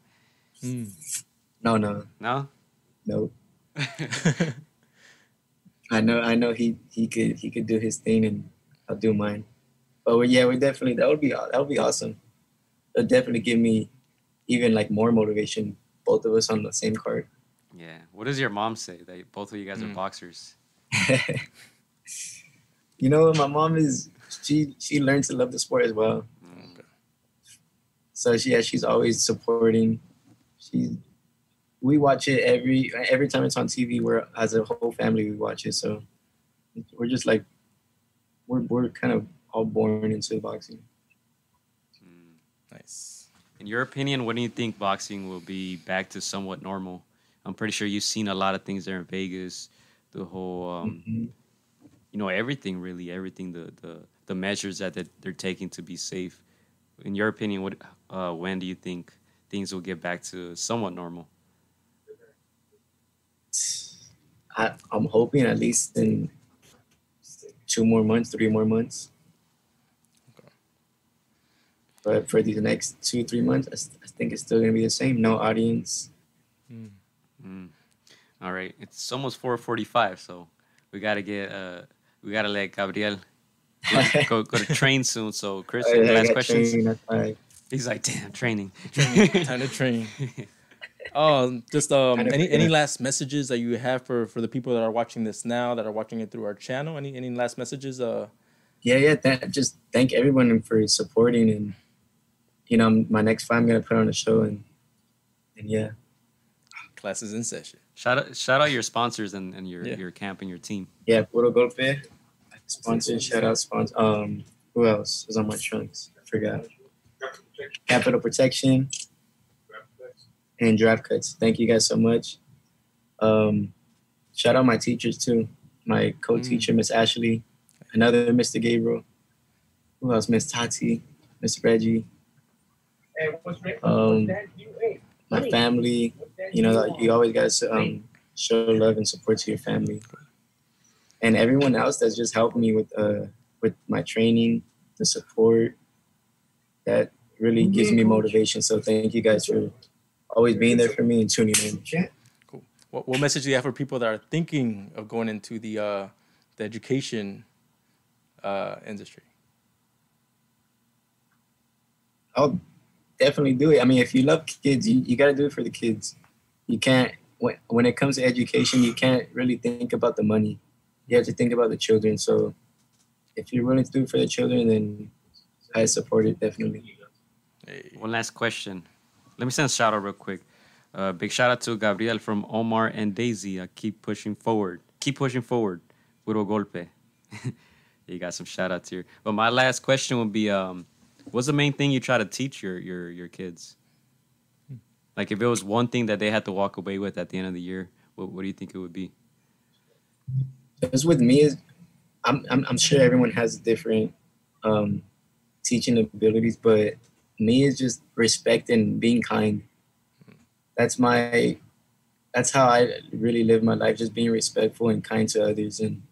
Mm. No, no, No. no. I know, I know he he could he could do his thing, and I'll do mine. But we- yeah, we definitely that would be that would be awesome. It'll definitely give me even like more motivation. Both of us on the same card. yeah. What does your mom say? That both of you guys Mm. are boxers. you know? My mom is she she learned to love the sport as well. So she yeah, she's always supporting. She we watch it every every time it's on TV. We're as a whole family we watch it. So we're just like we're we're kind of all born into boxing. Mm. nice In your opinion, when do you think boxing will be back to somewhat normal? I'm pretty sure you've seen a lot of things there in Vegas. The whole, um, Mhm. you know, everything really, everything. The the the measures that they're taking to be safe. In your opinion, what uh, when do you think things will get back to somewhat normal? I, I'm hoping at least in two more months, three more months. But for these next two three months, I think it's still gonna be the same. No audience. Mm. All right, it's almost four forty-five, so we gotta get uh, we gotta let Gabriel go go to train soon. So, Chris, Oh, any yeah, last got questions? training. He's like, damn, training. Time to train. Oh, just um, any any last messages that you have for for the people that are watching this now, that are watching it through our channel? Any any last messages? Uh, Yeah, yeah. That, just thank everyone for supporting and you know my next fight I'm gonna put on a show and and yeah. classes in session. shout out, shout out your sponsors and, and your Yeah. your camp and your team. Yeah, Puro Golpe. Sponsor, shout out sponsor. Um, who else was on my trunks? I forgot. Capital Protection and Draft Cuts. Thank you guys so much. Um, shout out my teachers too. My co-teacher, Miss Ashley, another Mr. Gabriel. Who else? Miss Tati, Miss Reggie. Um, my family. You know, you always guys um, show love and support to your family and everyone else that's just helped me with uh with my training, the support. That really gives me motivation. So thank you guys for always being there for me and tuning in. What, what message do you have for people that are thinking of going into the uh, the education uh, industry? I'll definitely do it. I mean, if you love kids, you, you got to do it for the kids. You can't when when it comes to education, you can't really think about the money. You have to think about the children. So if you're willing to do for the children, then I support it definitely. Hey, One last question. Let me send a shout out real quick. Uh, big shout out to Gabriel from Omar and Daisy. Uh, keep pushing forward. Keep pushing forward. Puro golpe. you got some shout outs here. But my last question would be um, what's the main thing you try to teach your, your, your kids? Like if it was one thing that they had to walk away with at the end of the year, what, what do you think it would be? Because with me is, I'm, I'm I'm sure everyone has different um, teaching abilities, but me is just respect and being kind. That's my, that's how I really live my life, just being respectful and kind to others, and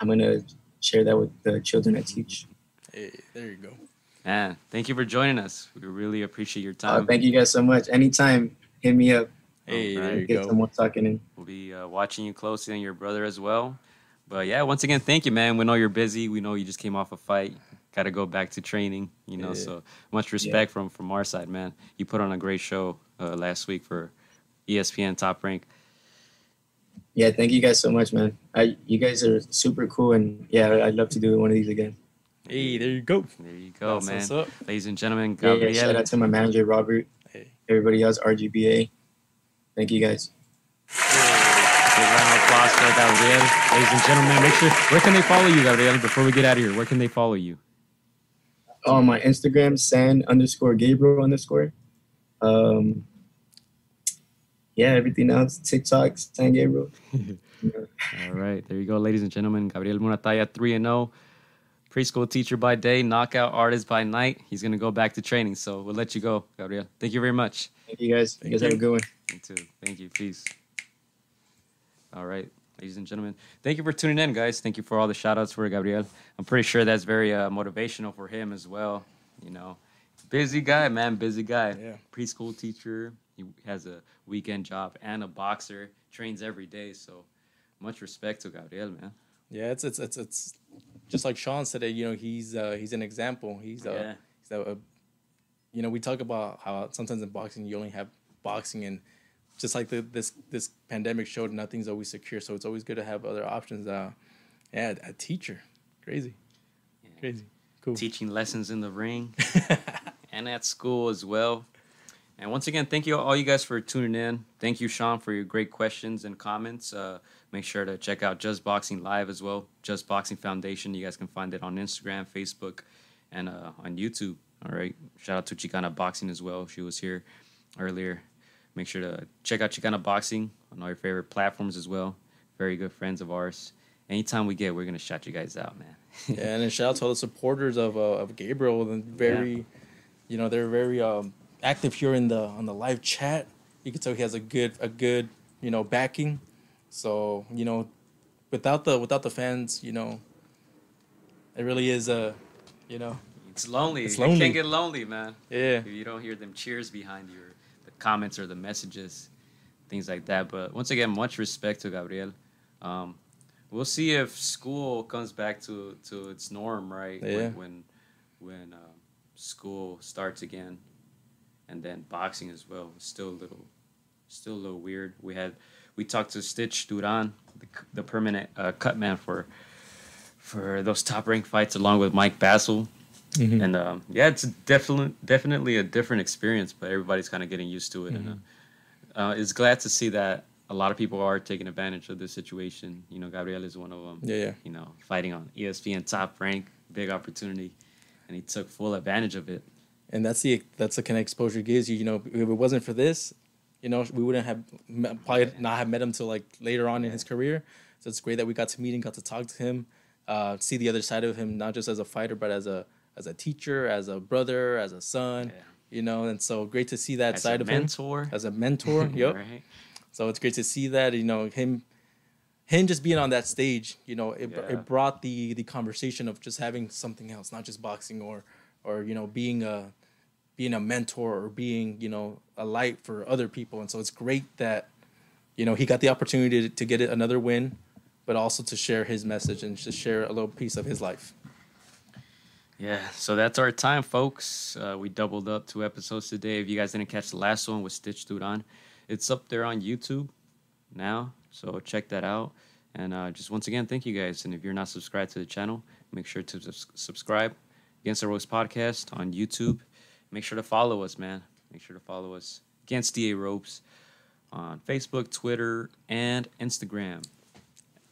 I'm gonna share that with the children I teach. hey, there you go. Man, thank you for joining us. We really appreciate your Uh, time. thank you guys so much. Anytime, hit me up. Hey, there you Get go. some more talking in. We'll be uh, watching you closely and your brother as well. But yeah, once again, thank you, man. We know you're busy. We know you just came off a fight. Got to go back to training, you know. Yeah. So much respect from from our side, man. You put on a great show uh, last week for ESPN Top Rank. Yeah, thank you guys so much, man. I you guys are super cool, and yeah, I'd love to do one of these again. Hey, there you go. There you go, That's man. what's up. Ladies and gentlemen, Yeah, yeah, shout out to my manager Robert, Hey. everybody else, RGBA. Thank you guys. Big round of applause for Gabriel. Ladies and gentlemen, make sure where can they follow you, Gabriel? Before we get out of here, where can they follow you? On my Instagram, San underscore Gabriel underscore. Um, yeah, everything else, TikTok, San Gabriel. All right, there you go, ladies and gentlemen. Gabriel Muratalla, 3 and 0. Preschool teacher by day, knockout artist by night. He's going to go back to training. So we'll let you go, Gabriel. Thank you very much. Thank you guys. Thank you guys have a good one. You too. Thank you. Peace. All right, ladies and gentlemen. Thank you for tuning in, guys. Thank you for all the shout outs for Gabriel. I'm pretty sure that's very uh, motivational for him as well. You know, busy guy, man, busy guy. Yeah. Preschool teacher. He has a weekend job and a boxer. Trains every day. So much respect to Gabriel, man. Yeah, it's it's it's it's just like Sean said. You know, he's uh, he's an example. He's uh, Yeah. he's a, a- you know, we talk about how sometimes in boxing you only have boxing, and just like the, this this pandemic showed, nothing's always secure. So it's always good to have other options. Uh, yeah, a teacher, crazy, crazy, cool. Teaching lessons in the ring. and at school as well. And once again, thank you all you guys for tuning in. Thank you, Sean, for your great questions and comments. Uh, make sure to check out Just Boxing Live as well. Just Boxing Foundation. You guys can find it on Instagram, Facebook, and uh, on YouTube. All right. Shout out to Chicana Boxing as well. She was here earlier. Make sure to check out Chicana Boxing on all your favorite platforms as well. Very good friends of ours. Anytime we get, we're gonna shout you guys out, man. Yeah, and shout out to all the supporters of uh, of Gabriel and very, you know, they're very um, active here in the on the live chat. You can tell he has a good a good you know backing. So you know, without the without the fans, you know, it really is a, you know, It's lonely. It's It lonely. can get lonely, man. Yeah. If you don't hear them cheers behind you, or the comments or the messages, things like that. But once again, much respect to Gabriel. Um, we'll see if school comes back to, to its norm, right? Yeah. When when, when um, school starts again, and then boxing as well. It's still a little, still a little weird. We had we talked to Stitch Duran, the, the permanent uh, cut man for for those top ranked fights, along with Mike Bazzel. Mhm. And um, yeah, it's definitely definitely a different experience, but everybody's kind of getting used to it. And uh, uh, it's glad to see that a lot of people are taking advantage of this situation. You know, Gabriel is one of them. Yeah, yeah. You know, fighting on ESPN top rank, big opportunity, and he took full advantage of it. And that's the that's the kind of exposure it gives you. You know, if it wasn't for this, you know, we wouldn't have met, probably not have met him till like later on in his career. So it's great that we got to meet and got to talk to him, uh, see the other side of him, not just as a fighter, but as a as a teacher, as a brother, as a son. Yeah. You know, and so great to see that As side a of mentor. him as a mentor. yep. Right? So it's great to see that you know him, him just being on that stage. You know, it, Yeah. it brought the the conversation of just having something else, not just boxing or or you know being a being a mentor or being you know a light for other people. And so it's great that you know he got the opportunity to, to get another win, but also to share his message and to share a little piece of his life. Yeah, so that's our time, folks. Uh, we doubled up two episodes today. If you guys didn't catch the last one with Stitch Duran, it's up there on YouTube now. So check that out. And uh, just once again, thank you guys. And if you're not subscribed to the channel, make sure to subs- subscribe. Against the Ropes podcast on YouTube. Make sure to follow us, man. Make sure to follow us against DA Ropes on Facebook, Twitter, and Instagram.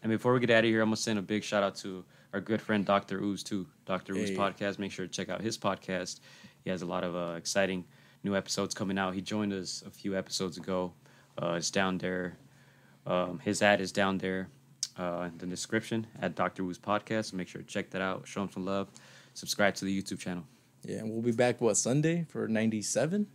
And before we get out of here, I'm gonna send a big shout out to our good friend Dr. Ooze too. Dr. Ooze Hey. podcast. Make sure to check out his podcast. He has a lot of uh, exciting new episodes coming out. He joined us a few episodes ago. Uh, it's down there. Um, his ad is down there uh, in the description at Dr. Ooze podcast. So make sure to check that out. Show him some love. Subscribe to the YouTube channel. Yeah, and we'll be back what Sunday for ninety seven.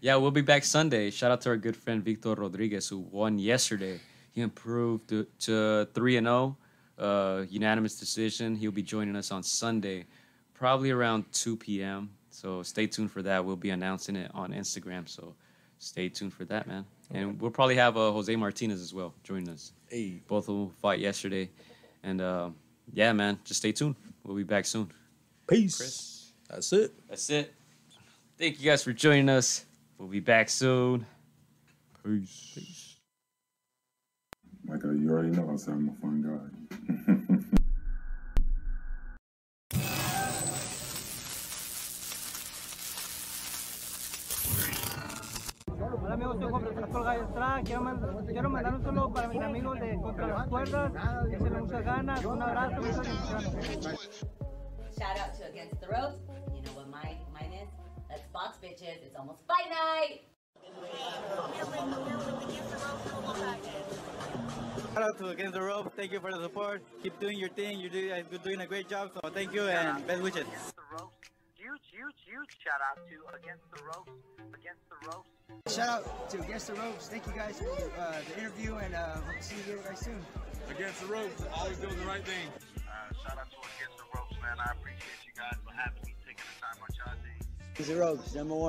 Yeah, we'll be back Sunday. Shout out to our good friend Victor Rodriguez who won yesterday. He improved to- three and zero, uh, unanimous decision. He'll be joining us on Sunday, probably around two p.m. So stay tuned for that. We'll be announcing it on Instagram. So stay tuned for that, man. And we'll probably have uh, Jose Martinez as well joining us. Hey, Both of them fought yesterday, and uh, yeah, man, just stay tuned. We'll be back soon. Peace. Chris. That's it. That's it. Thank you guys for joining us. We'll be back soon. Peace. Like uh, you already know, I said I'm a fun guy. Hola amigos, soy Juan Francisco Gallo Estrada. Quiero, mand- quiero mandar un saludo para mis amigos de Contra las Cuerdas. Que se muchas ganas. Un abrazo, muchas bendiciones. Shout out to Against the Ropes. You know what mine mine is? Let's box bitches. It's almost fight night. Shout out to Against the Ropes. Thank you for the support. Keep doing your thing. You're doing, you're doing a great job. So thank you and best wishes. Against the ropes. Huge, huge, huge shout out to Against the Ropes. Against the ropes. Shout out to Against the Ropes. Thank you guys for uh, the interview and uh, hope to see you guys soon. Against the ropes, always doing the right thing. Uh, shout out to Against the Ropes, man. I appreciate you guys for having me, taking the time out day. Against the Ropes, number one.